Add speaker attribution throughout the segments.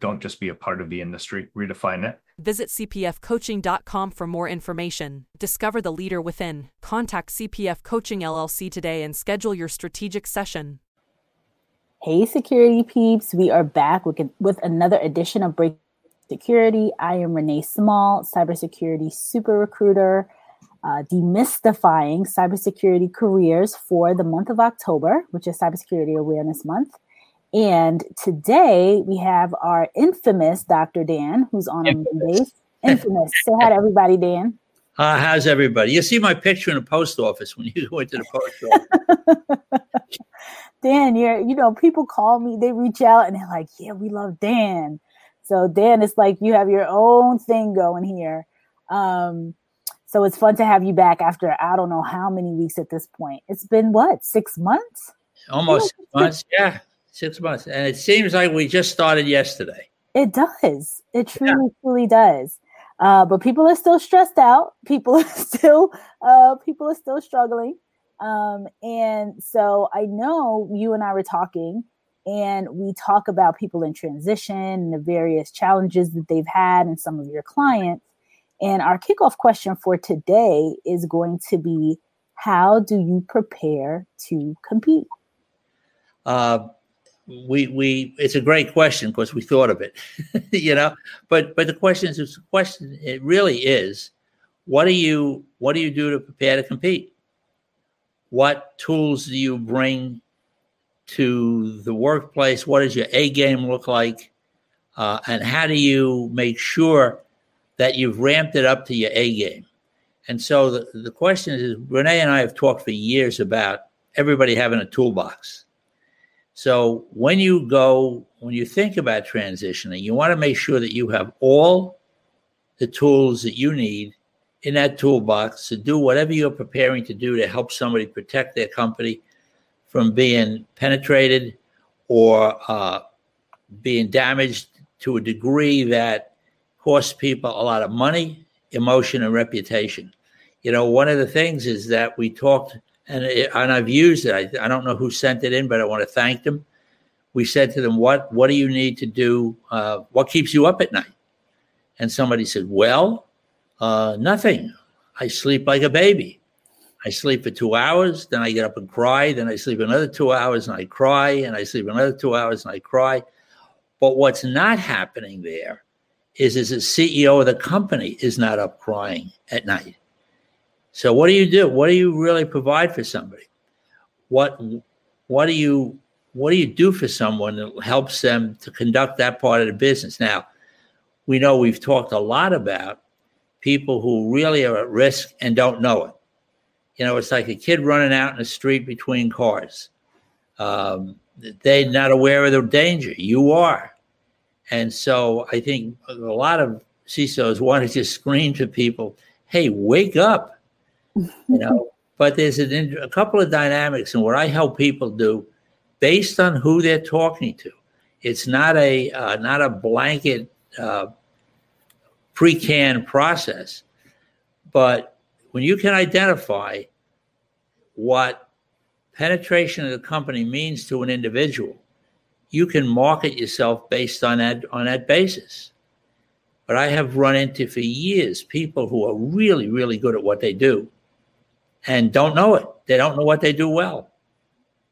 Speaker 1: Don't just be a part of the industry, redefine it.
Speaker 2: Visit cpfcoaching.com for more information. Discover the leader within. Contact CPF Coaching LLC today and schedule your strategic session.
Speaker 3: Hey, security peeps, we are back with, with another edition of Break Security. I am Renee Small, cybersecurity super recruiter, uh, demystifying cybersecurity careers for the month of October, which is Cybersecurity Awareness Month. And today we have our infamous Dr. Dan, who's on infamous. a Mondays. Infamous. Say hi to everybody, Dan.
Speaker 4: Uh, how's everybody? You see my picture in the post office when you went to the post
Speaker 3: office. Dan, you're, you know, people call me, they reach out and they're like, yeah, we love Dan. So Dan, it's like you have your own thing going here. Um, so it's fun to have you back after I don't know how many weeks at this point. It's been what, six months?
Speaker 4: Almost six months, yeah six months, and it seems like we just started yesterday.
Speaker 3: It does. It truly, yeah. truly does. Uh, but people are still stressed out. People are still, uh, people are still struggling. Um, and so I know you and I were talking, and we talk about people in transition and the various challenges that they've had, and some of your clients. And our kickoff question for today is going to be: How do you prepare to compete?
Speaker 4: Uh, we we it's a great question because we thought of it you know? But but the question is the question it really is what do you what do you do to prepare to compete? What tools do you bring to the workplace? What does your a game look like? Uh, and how do you make sure that you've ramped it up to your a game? And so the, the question is renee and i have talked for years about everybody having a toolbox so when you go, when you think about transitioning, you want to make sure that you have all the tools that you need in that toolbox to do whatever you're preparing to do to help somebody protect their company from being penetrated or uh, being damaged to a degree that costs people a lot of money, emotion, and reputation. You know, one of the things is that we talked and it, and I've used it. I, I don't know who sent it in, but I want to thank them. We said to them, "What what do you need to do? Uh, what keeps you up at night?" And somebody said, "Well, uh, nothing. I sleep like a baby. I sleep for two hours, then I get up and cry. Then I sleep another two hours and I cry, and I sleep another two hours and I cry." But what's not happening there is, is the CEO of the company is not up crying at night so what do you do? What do you really provide for somebody? What what do you what do you do for someone that helps them to conduct that part of the business? Now, we know we've talked a lot about people who really are at risk and don't know it. You know, it's like a kid running out in the street between cars. Um, they're not aware of the danger. You are. And so I think a lot of CISOs want to just scream to people, hey, wake up you know. But there's an, a couple of dynamics, and what I help people do, based on who they're talking to, it's not a uh, not a blanket uh, pre-canned process, but when you can identify what penetration of the company means to an individual, you can market yourself based on that on that basis. But I have run into for years people who are really, really good at what they do, and don't know it. They don't know what they do well.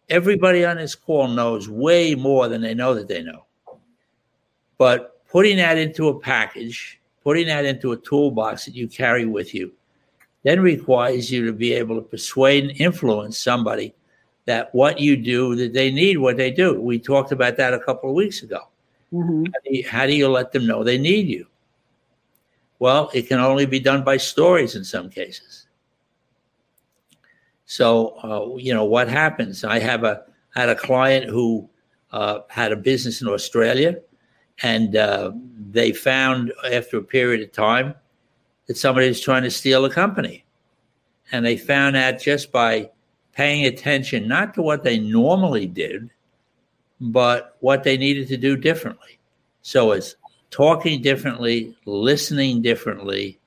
Speaker 4: Everybody on this call knows way more than they know that they know. But putting that into a package, putting that into a toolbox that you carry with you, then requires you to be able to persuade and influence somebody that what you do, that they need what they do. We talked about that a couple of weeks ago. Mm-hmm. How, do you, how do you let them know they need you? Well, it can only be done by stories in some cases. So, uh, you know, what happens? I have a, had a client who uh, had a business in Australia, and uh, they found after a period of time that somebody was trying to steal the company. And they found out just by paying attention, not to what they normally did, but what they needed to do differently. So it's talking differently, listening differently,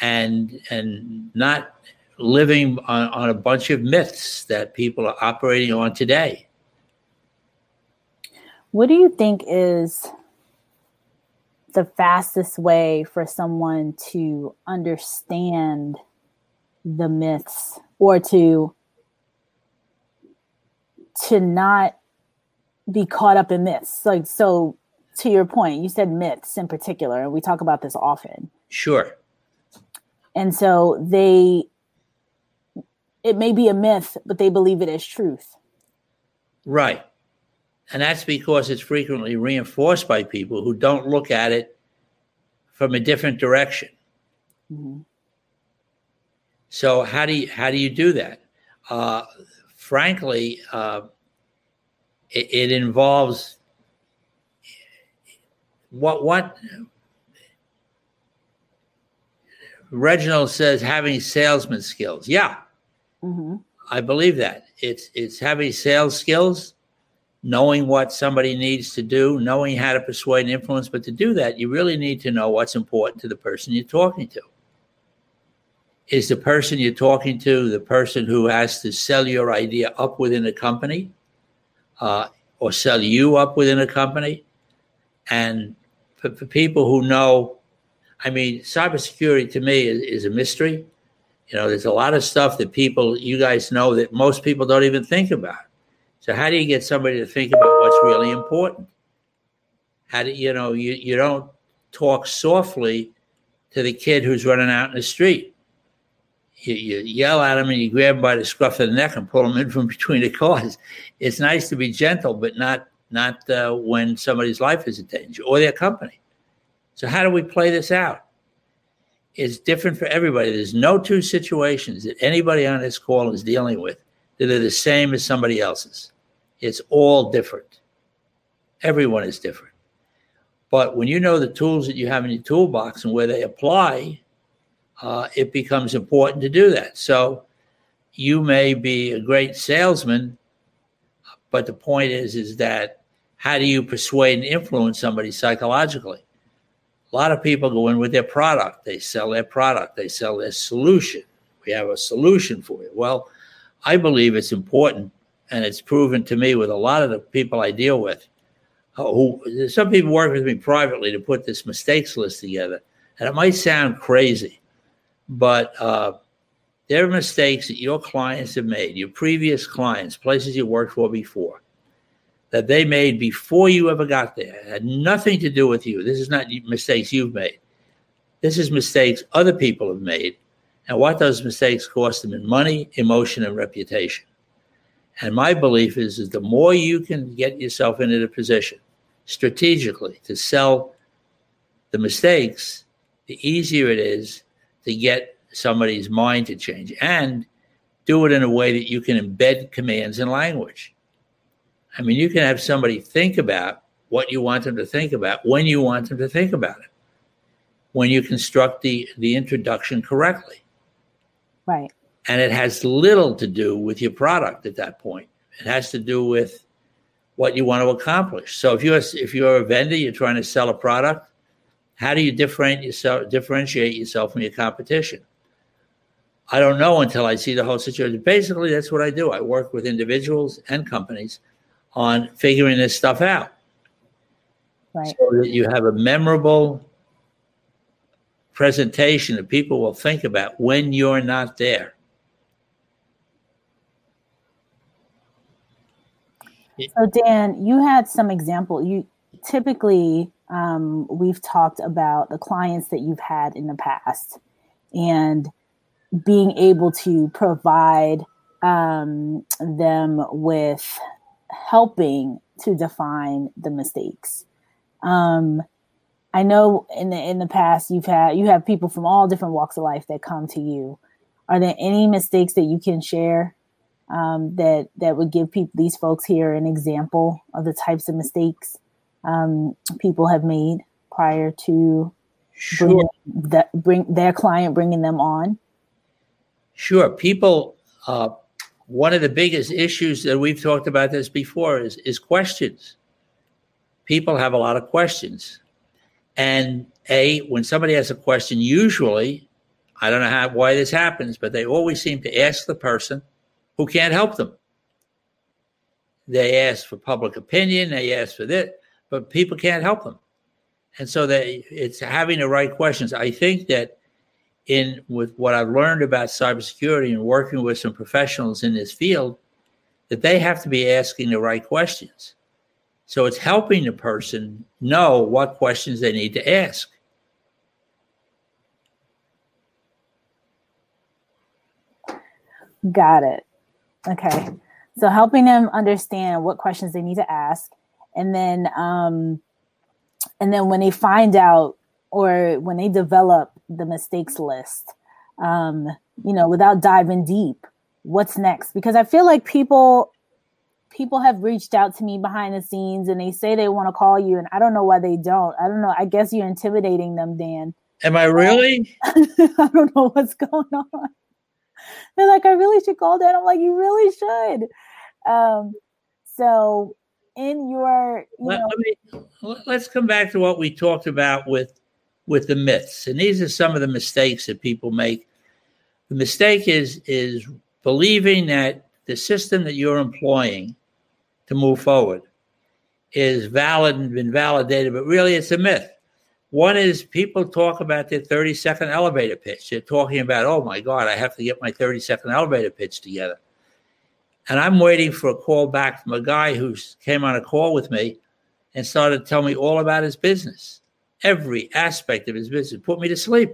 Speaker 4: and and not living on, on a bunch of myths that people are operating on today.
Speaker 3: What do you think is the fastest way for someone to understand the myths or to to not be caught up in myths? Like so to your point you said myths in particular and we talk about this often.
Speaker 4: Sure.
Speaker 3: And so they it may be a myth but they believe it as truth
Speaker 4: right and that's because it's frequently reinforced by people who don't look at it from a different direction. Mm-hmm. So how do you how do you do that? Uh, frankly, uh, it, it, involves what what Reginald says having salesman skills. Yeah, mm-hmm. I believe that it's it's having sales skills knowing what somebody needs to do, knowing how to persuade and influence. But to do that, you really need to know what's important to the person you're talking to. Is the person you're talking to the person who has to sell your idea up within a company uh, or sell you up within a company? And for, for, people who know, I mean, cybersecurity to me is, is a mystery. You know, there's a lot of stuff that people, you guys know, that most people don't even think about so how do you get somebody to think about what's really important? How do you know you, you don't talk softly to the kid who's running out in the street. You, you yell at him and you grab him by the scruff of the neck and pull him in from between the cars. It's nice to be gentle, but not not uh, when somebody's life is in danger or their company. So how do we play this out? It's different for everybody. There's no two situations that anybody on this call is dealing with that are the same as somebody else's. It's all different. Everyone is different. But when you know the tools that you have in your toolbox and where they apply, uh, it becomes important to do that. So you may be a great salesman, but the point is, is that how do you persuade and influence somebody psychologically? A lot of people go in with their product. They sell their product. They sell their solution. We have a solution for you. Well, I believe it's important and it's proven to me with a lot of the people I deal with, uh, who some people work with me privately to put this mistakes list together, and it might sound crazy, but uh, there are mistakes that your clients have made, your previous clients, places you worked for before, that they made before you ever got there. It had nothing to do with you. This is not mistakes you've made. This is mistakes other people have made, and what those mistakes cost them in money, emotion, and reputation. And my belief is that the more you can get yourself into the position strategically to sell the mistakes, the easier it is to get somebody's mind to change and do it in a way that you can embed commands in language. I mean, you can have somebody think about what you want them to think about when you want them to think about it, when you construct the, the introduction correctly.
Speaker 3: Right.
Speaker 4: And it has little to do with your product at that point. It has to do with what you want to accomplish. So if you're if you're a vendor, you're trying to sell a product, how do you differentiate yourself differentiate yourself from your competition? I don't know until I see the whole situation. Basically, that's what I do. I work with individuals and companies on figuring this stuff out.
Speaker 3: Right.
Speaker 4: So that you have a memorable presentation that people will think about when you're not there.
Speaker 3: So Dan, you had some example. You typically um, we've talked about the clients that you've had in the past and being able to provide um, them with helping to define the mistakes. Um, I know in the in the past you've had you have people from all different walks of life that come to you. Are there any mistakes that you can share um, that that would give people these folks here an example of the types of mistakes um, people have made prior to
Speaker 4: Sure.
Speaker 3: bring, that, bring their client bringing them on?
Speaker 4: Sure. People, uh, one of the biggest issues that we've talked about this before is, is questions. People have a lot of questions. And A, when somebody has a question, usually, I don't know how, why this happens, but they always seem to ask the person who can't help them. They ask for public opinion, they ask for this, but people can't help them. And so they, it's having the right questions. I think that in with what I've learned about cybersecurity and working with some professionals in this field, that they have to be asking the right questions. So it's helping the person know what questions they need to ask.
Speaker 3: Got it. Okay. So helping them understand what questions they need to ask. And then um and then when they find out or when they develop the mistakes list, um, you know, without diving deep, what's next? Because I feel like people people have reached out to me behind the scenes and they say they want to call you and I don't know why they don't. I don't know. I guess you're intimidating them, Dan.
Speaker 4: Am I really?
Speaker 3: I don't know what's going on. They're like, I really should call Dan. I'm like, you really should. Um, so in your, you
Speaker 4: Let,
Speaker 3: know,
Speaker 4: let me, let's come back to what we talked about with with the myths, and these are some of the mistakes that people make. The mistake is is believing that the system that you're employing to move forward is valid and been validated, but really it's a myth. One is people talk about their 30 second elevator pitch. They're talking about, oh my God, I have to get my 30 second elevator pitch together. And I'm waiting for a call back from a guy who came on a call with me and started to tell me all about his business, every aspect of his business, put me to sleep.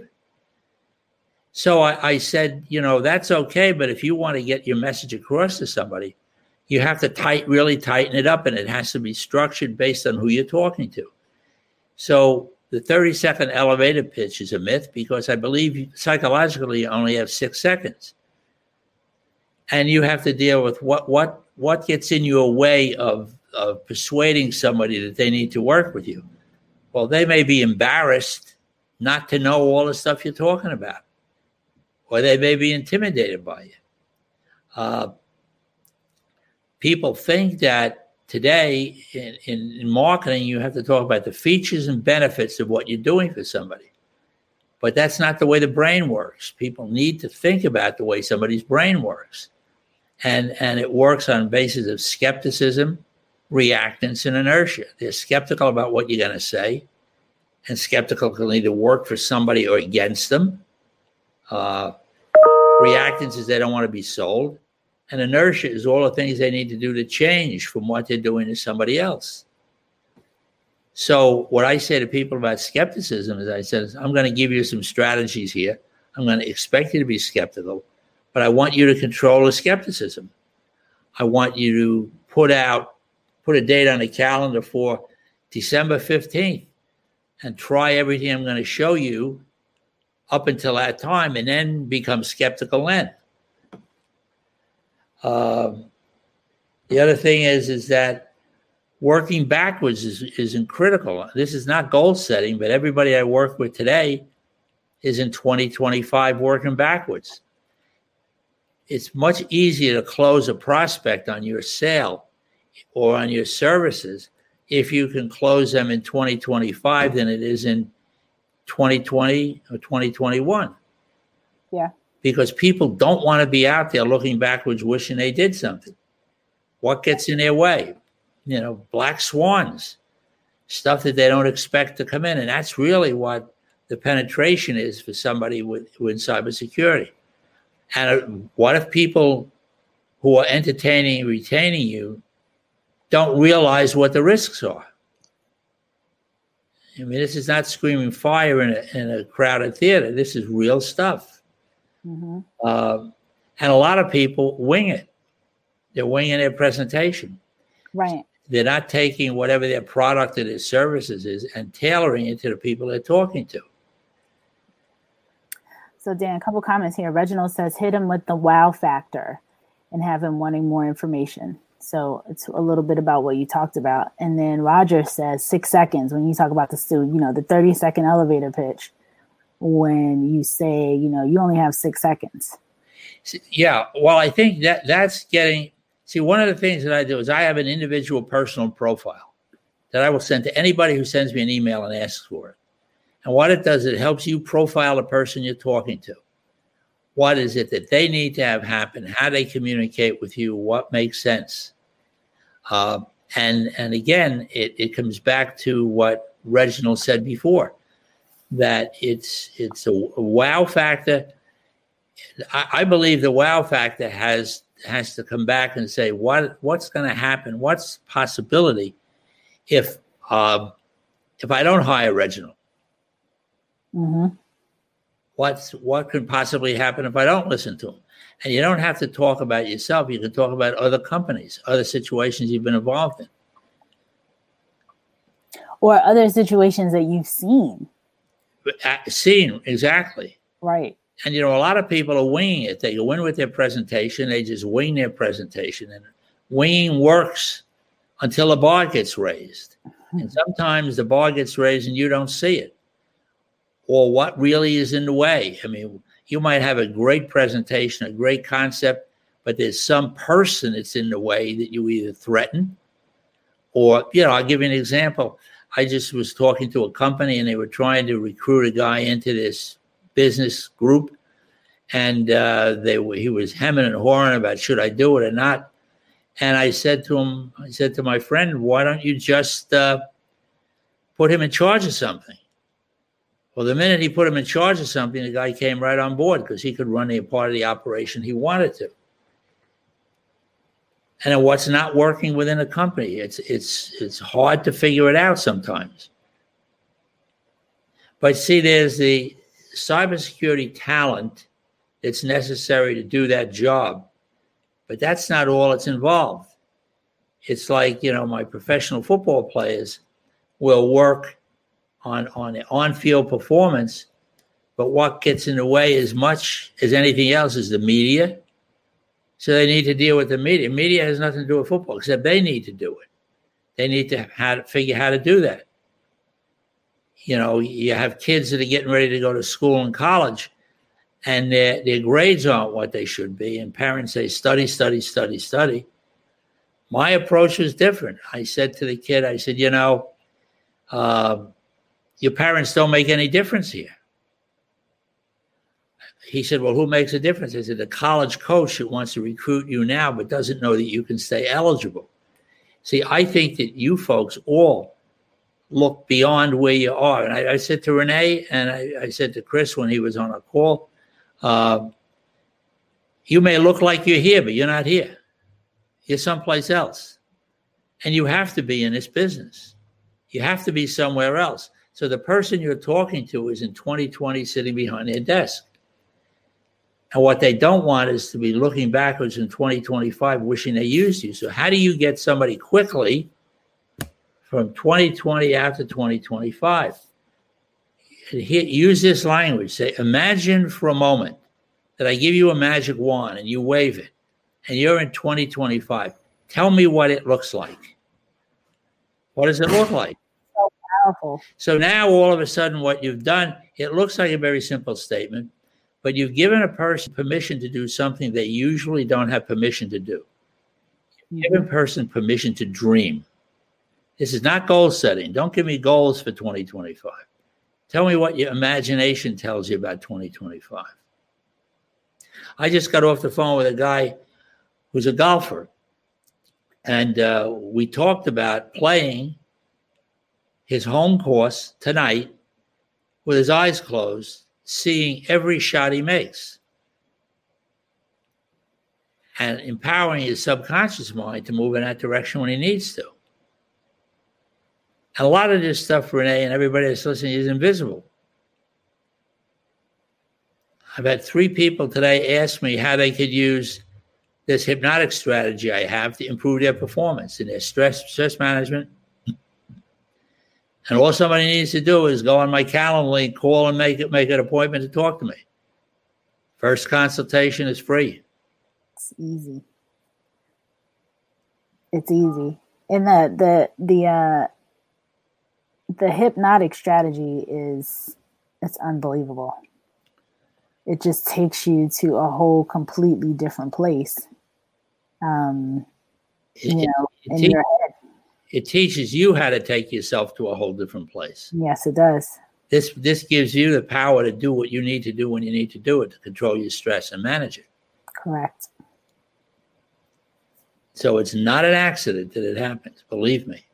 Speaker 4: So I, I said, you know, that's okay, but if you want to get your message across to somebody, you have to tight, really tighten it up, and it has to be structured based on who you're talking to. So the 30 second elevator pitch is a myth because I believe psychologically you only have six seconds. And you have to deal with what what what gets in your way of, of persuading somebody that they need to work with you. Well, they may be embarrassed not to know all the stuff you're talking about, or they may be intimidated by you. Uh, people think that today in, in, in, marketing, you have to talk about the features and benefits of what you're doing for somebody. But that's not the way the brain works. People need to think about the way somebody's brain works. And, and it works on basis of skepticism, reactance, and inertia. They're skeptical about what you're going to say, and skeptical can either work for somebody or against them. Uh, reactance is they don't want to be sold and inertia is all the things they need to do to change from what they're doing to somebody else. So, what I say to people about skepticism is I said, I'm going to give you some strategies here. I'm going to expect you to be skeptical, but I want you to control the skepticism. I want you to put out, put a date on the calendar for December 15th and try everything I'm going to show you up until that time and then become skeptical then. Um, the other thing is is that working backwards is is critical. This is not goal setting, but everybody I work with today is in 2025 working backwards. It's much easier to close a prospect on your sale or on your services if you can close them in 2025 than it is in 2020 or 2021.
Speaker 3: Yeah
Speaker 4: because people don't want to be out there looking backwards, wishing they did something. What gets in their way? You know, black swans, stuff that they don't expect to come in. And that's really what the penetration is for somebody with, with cybersecurity. And uh, what if people who are entertaining and retaining you don't realize what the risks are? I mean, this is not screaming fire in a, in a crowded theater. This is real stuff. Mm-hmm. Uh, and a lot of people wing it. They're winging their presentation.
Speaker 3: Right.
Speaker 4: They're not taking whatever their product or their services is and tailoring it to the people they're talking to.
Speaker 3: So, Dan, a couple comments here. Reginald says, hit him with the wow factor. and have him wanting more information. So it's a little bit about what you talked about. And then Roger says six seconds when you talk about the student, you know, the 30 second elevator pitch when you say, you know, you only have six seconds.
Speaker 4: Yeah. Well, I think that that's getting, see, one of the things that I do is I have an individual personal profile that I will send to anybody who sends me an email and asks for it. And what it does, it helps you profile the person you're talking to. What is it that they need to have happen? How they communicate with you? What makes sense? Uh, and and again, it, it comes back to what Reginald said before that it's it's a, wow factor. I, I, believe the wow factor has has to come back and say what what's going to happen, what's possibility if uh, if I don't hire Reginald. Mm-hmm. What's what could possibly happen if I don't listen to them. And you don't have to talk about yourself. You can talk about other companies, other situations you've been involved in,
Speaker 3: or other situations that you've seen.
Speaker 4: Uh, seen exactly
Speaker 3: right.
Speaker 4: And you know, a lot of people are winging it. They go in with their presentation, they just wing their presentation, and winging works until the bar gets raised. And sometimes the bar gets raised and you don't see it or what really is in the way. I mean, you might have a great presentation, a great concept, but there's some person that's in the way that you either threaten or, you know, I'll give you an example. I just was talking to a company and they were trying to recruit a guy into this business group. And uh, they were, he was hemming and hawing about should I do it or not. And I said to him, I said to my friend, why don't you just uh, put him in charge of something? Well, the minute he put him in charge of something, the guy came right on board because he could run a part of the operation he wanted to. And what's not working within a company, it's it's it's hard to figure it out sometimes. But see, there's the cybersecurity talent that's necessary to do that job, but that's not all that's involved. It's like you know, my professional football players will work on on on field performance. But what gets in the way as much as anything else is the media. So they need to deal with the media. Media has nothing to do with football, except they need to do it. They need to how to figure how to do that. You know, you have kids that are getting ready to go to school and college, and their their grades aren't what they should be, and parents say study, study, study, study. My approach was different. I said to the kid, I said, you know, uh, your parents don't make any difference here. He said, Well, who makes a difference? I said, The college coach that wants to recruit you now, but doesn't know that you can stay eligible. See, I think that you folks all look beyond where you are. And I, I said to Renee and I, I, said to Chris when he was on a call, uh, you may look like you're here, but you're not here. You're someplace else. And you have to be in this business. You have to be somewhere else. So the person you're talking to is in 2020 sitting behind their desk. And what they don't want is to be looking backwards in 2025 wishing they used you. So, how do you get somebody quickly from 2020 out to 2025? Use this language. Say, imagine for a moment that I give you a magic wand and you wave it, and you're in 2025. Tell me what it looks like. What does it look like?
Speaker 3: Powerful.
Speaker 4: So now all of a sudden, what you've done, it looks like a very simple statement, but you've given a person permission to do something they usually don't have permission to do. You've given a person permission to dream. This is not goal setting. Don't give me goals for 2025. Tell me what your imagination tells you about 2025. I just got off the phone with a guy who's a golfer, and uh, we talked about playing his home course tonight with his eyes closed, seeing every shot he makes and empowering his subconscious mind to move in that direction when he needs to. And a lot of this stuff, Renee, and everybody that's listening is invisible. I've had three people today ask me how they could use this hypnotic strategy I have to improve their performance in their stress stress management, and all somebody needs to do is go on my Calendly, call and make it make an appointment to talk to me. First consultation is free.
Speaker 3: It's easy. It's easy. And the the the uh the hypnotic strategy is it's unbelievable. It just takes you to a whole completely different place. Um you know, in your head.
Speaker 4: It teaches you how to take yourself to a whole different place.
Speaker 3: Yes, it does.
Speaker 4: This this gives you the power to do what you need to do when you need to do it to control your stress and manage it.
Speaker 3: Correct.
Speaker 4: So it's not an accident that it happens. Believe me.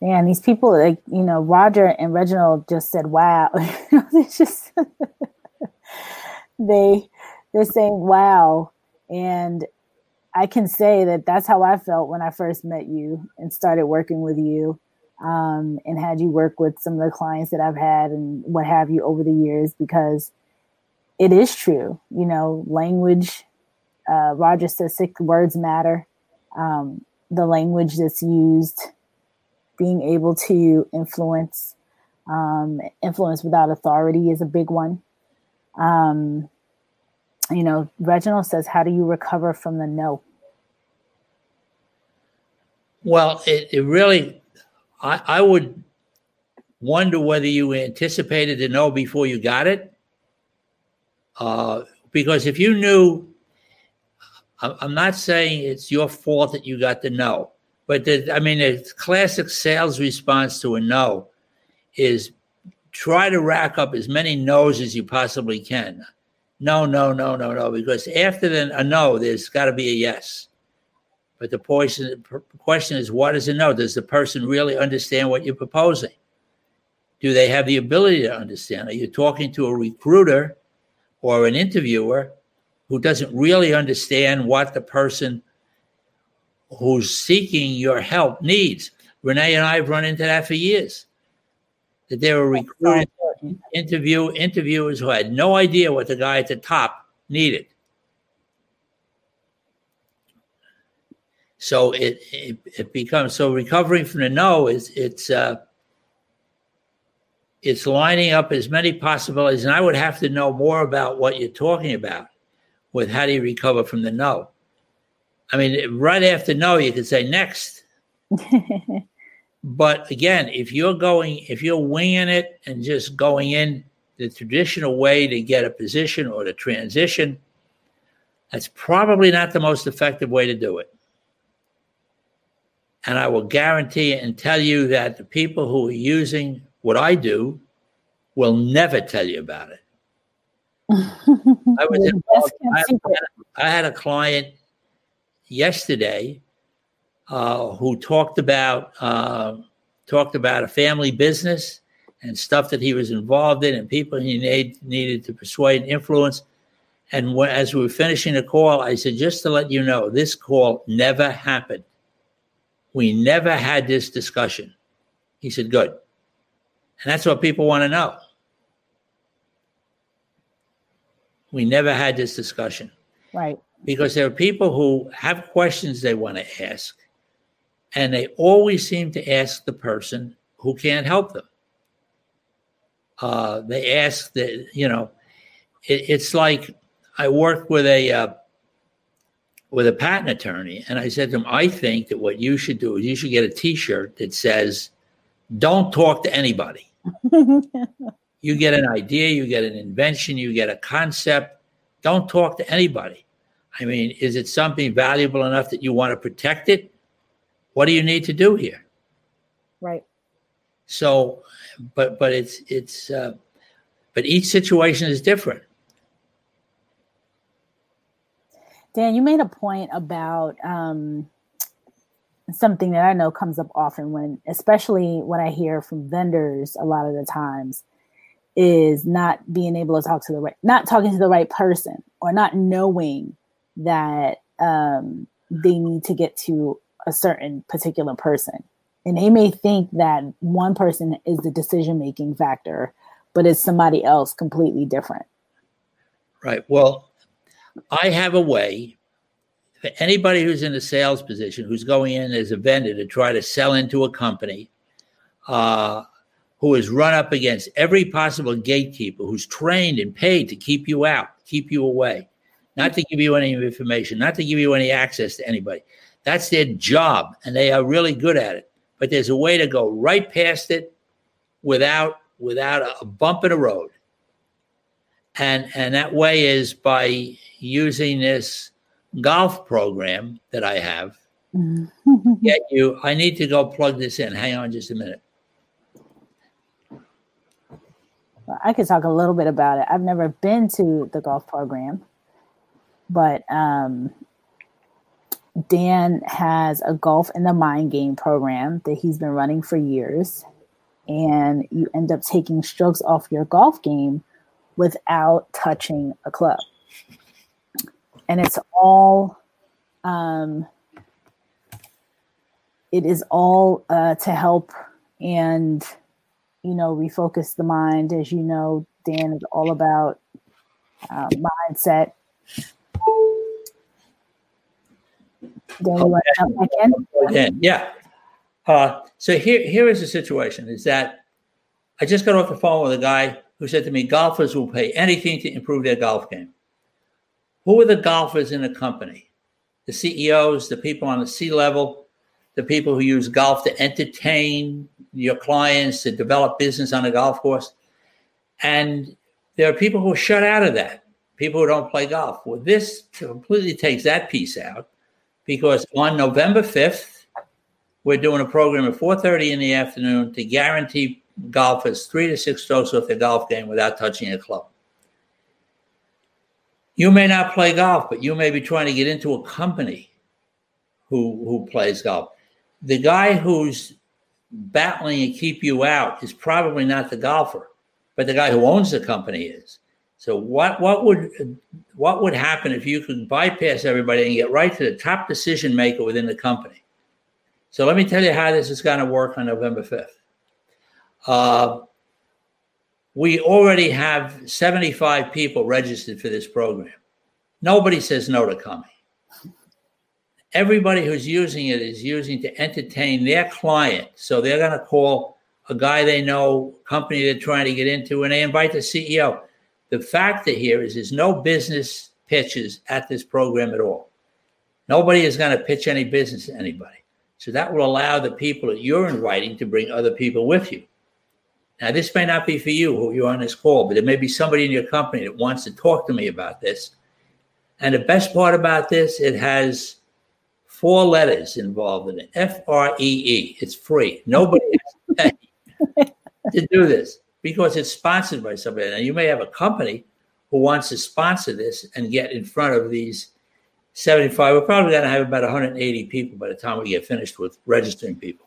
Speaker 3: Man, these people like you know, Roger and Reginald just said, "Wow." it's just they they're saying, "Wow," and I can say that that's how I felt when I first met you and started working with you, um, and had you work with some of the clients that I've had and what have you over the years, because it is true. You know, language. Uh, Roger says words matter. Um, the language that's used being able to influence um, influence without authority is a big one um, you know reginald says how do you recover from the no
Speaker 4: Well, it, it really, I, I would wonder whether you anticipated the no before you got it. Uh, because if you knew, I- I'm not saying it's your fault that you got the no, but the, I mean, the classic sales response to a no is try to rack up as many no's as you possibly can. No, no, no, no, no, because after the, a no, there's got to be a yes. But the question, question is, what is a no? Does the person really understand what you're proposing? Do they have the ability to understand? Are you talking to a recruiter or an interviewer who doesn't really understand what the person who's seeking your help needs? Renee and I have run into that for years. That there were recruiting interview interviewers who had no idea what the guy at the top needed. So it, it it becomes so recovering from the no is it's uh it's lining up as many possibilities, and I would have to know more about what you're talking about with how do you recover from the no. I mean, right after no, you could say next. But again, if you're going, if you're winging it and just going in the traditional way to get a position or to transition, that's probably not the most effective way to do it. And I will guarantee and tell you that the people who are using what I do will never tell you about it. I was involved, I, I had a client yesterday uh, who talked about uh, talked about a family business and stuff that he was involved in and people he need, needed to persuade and influence. And when, as we were finishing the call, I said, just to let you know, this call never happened. We never had this discussion. He said, good. And that's what people want to know. We never had this discussion.
Speaker 3: Right.
Speaker 4: Because there are people who have questions they want to ask, and they always seem to ask the person who can't help them. Uh, they ask that, you know, it, it's like I worked with a uh, with a patent attorney, and I said to him, I think that what you should do is you should get a T-shirt that says, "Don't talk to anybody." you get an idea, you get an invention, you get a concept. Don't talk to anybody. I mean, is it something valuable enough that you want to protect it? What do you need to do here?
Speaker 3: Right.
Speaker 4: So, but but it's it's uh, but each situation is different.
Speaker 3: Dan, you made a point about um, something that I know comes up often when, especially when I hear from vendors a lot of the times, is not being able to talk to the right, not talking to the right person, or not knowing that um, they need to get to a certain particular person. And they may think that one person is the decision making factor, but it's somebody else completely different.
Speaker 4: Right. Well, I have a way for anybody who's in a sales position, who's going in as a vendor to try to sell into a company, uh, who is run up against every possible gatekeeper, who's trained and paid to keep you out, keep you away. not to give you any information, not to give you any access to anybody. That's their job, and they are really good at it. But there's a way to go right past it without without a bump in the road. And and that way is by using this golf program that I have. Get you. I need to go plug this in. Hang on just a minute.
Speaker 3: Well, I could talk a little bit about it. I've never been to the golf program, but um, Dan has a golf in the mind game program that he's been running for years. And you end up taking strokes off your golf game without touching a club. And it's all, um, it is all uh, to help and you know, refocus the mind. As you know, Dan is all about uh, mindset. Dan, you want to jump back
Speaker 4: in? Yeah. Uh, so here, here is the situation: is that I just got off the phone with a guy who said to me, "Golfers will pay anything to improve their golf game." Who are the golfers in a company? The CEOs, the people on the C level, the people who use golf to entertain your clients, to develop business on a golf course. And there are people who are shut out of that, people who don't play golf. Well, this completely takes that piece out because on November 5th, we're doing a program at 4.30 in the afternoon to guarantee golfers three to six strokes off their golf game without touching a club. You may not play golf, but you may be trying to get into a company who, who plays golf the guy who's battling to keep you out is probably not the golfer, but the guy who owns the company is. So what what would what would happen if you could bypass everybody and get right to the top decision maker within the company? So let me tell you how this is going to work on November fifth. Uh, we already have 75 people registered for this program. Nobody says no to coming everybody who's using it is using to entertain their client. So they're going to call a guy they know, company they're trying to get into, and they invite the CEO. The factor here is there's no business pitches at this program at all. Nobody is going to pitch any business to anybody. So that will allow the people that you're inviting to bring other people with you. Now, this may not be for you who you're on this call, but there may be somebody in your company that wants to talk to me about this. And the best part about this, it has four letters involved in it F R E E. It's free. Nobody has to pay to do this because it's sponsored by somebody. Now, you may have a company who wants to sponsor this and get in front of these 75. We're probably going to have about 180 people by the time we get finished with registering people.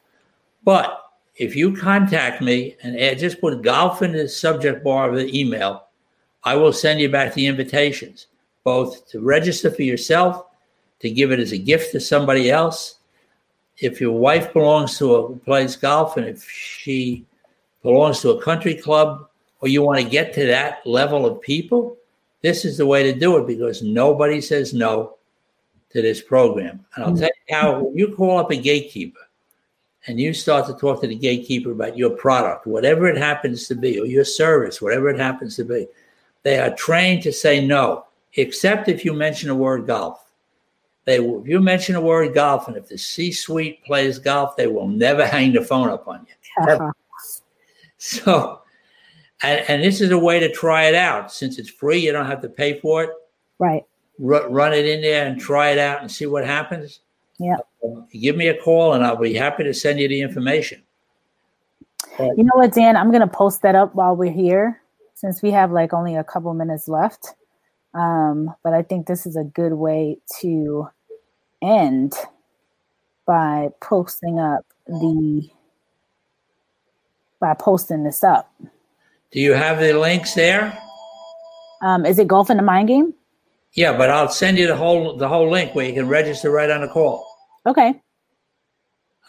Speaker 4: But if you contact me and add, just put golf in the subject bar of the email, I will send you back the invitations, both to register for yourself to give it as a gift to somebody else. If your wife belongs to a plays golf and if she belongs to a country club or you want to get to that level of people, this is the way to do it because nobody says no to this program. And I'll mm-hmm. tell you how when you call up a gatekeeper and you start to talk to the gatekeeper about your product, whatever it happens to be, or your service, whatever it happens to be, they are trained to say no, except if you mention the word golf. They will, if you mention the word golf, and if the C-suite plays golf, they will never hang the phone up on you. Uh-huh. So, and, and, this is a way to try it out. Since it's free, you don't have to pay for it.
Speaker 3: Right.
Speaker 4: R- run it in there and try it out and see what happens.
Speaker 3: Yeah.
Speaker 4: Um, give me a call, and I'll be happy to send you the information.
Speaker 3: But, you know what, Dan? I'm going to post that up while we're here, since we have like only a couple minutes left. Um, but I think this is a good way to end by posting up the by posting this up.
Speaker 4: Do you have the links there?
Speaker 3: Um, is it golf in the mind game?
Speaker 4: Yeah, but I'll send you the whole the whole link where you can register right on the call.
Speaker 3: Okay.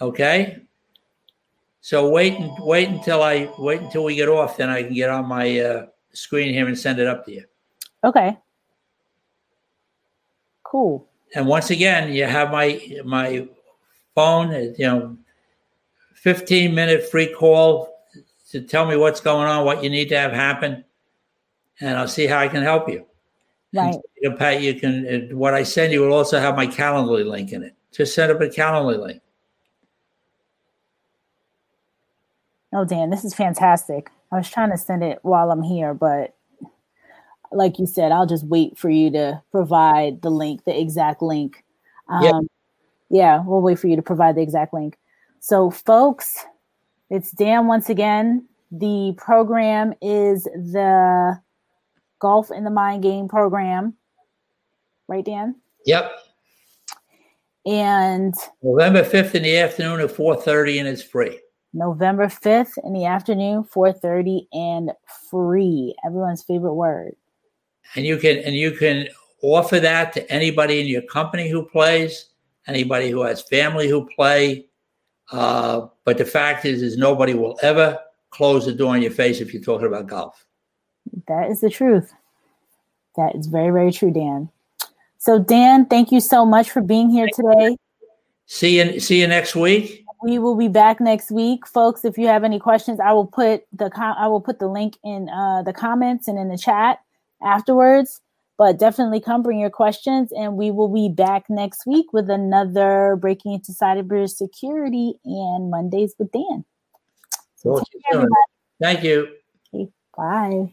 Speaker 4: Okay. So wait and wait until I wait until we get off, then I can get on my uh, screen here and send it up to you.
Speaker 3: Okay. Cool.
Speaker 4: And once again, you have my my phone. You know, fifteen minute free call to tell me what's going on, what you need to have happen, and I'll see how I can help you.
Speaker 3: Right.
Speaker 4: You can, pay, you can. What I send you will also have my Calendly link in it. Just set up a Calendly link.
Speaker 3: Oh, Dan, this is fantastic. I was trying to send it while I'm here, but like you said, I'll just wait for you to provide the link, the exact link. Um, yep. Yeah, we'll wait for you to provide the exact link. So, folks, it's Dan once again. The program is the Golf in the Mind Game program. Right, Dan?
Speaker 4: Yep.
Speaker 3: And
Speaker 4: November 5th in the afternoon at 4:30 and it's free.
Speaker 3: November 5th in the afternoon, 4:30 and free. Everyone's favorite word.
Speaker 4: And you can and you can offer that to anybody in your company who plays, anybody who has family who play. Uh, but the fact is, is nobody will ever close the door in your face if you're talking about golf.
Speaker 3: That is the truth. That is very, very true, Dan. So, Dan, thank you so much for being here today.
Speaker 4: See you. See you next week.
Speaker 3: We will be back next week, folks. If you have any questions, I will put the com- I will put the link in uh, the comments and in the chat afterwards. But definitely come bring your questions, and we will be back next week with another breaking into cybersecurity and Mondays with Dan.
Speaker 4: So Thank you.
Speaker 3: Okay, bye.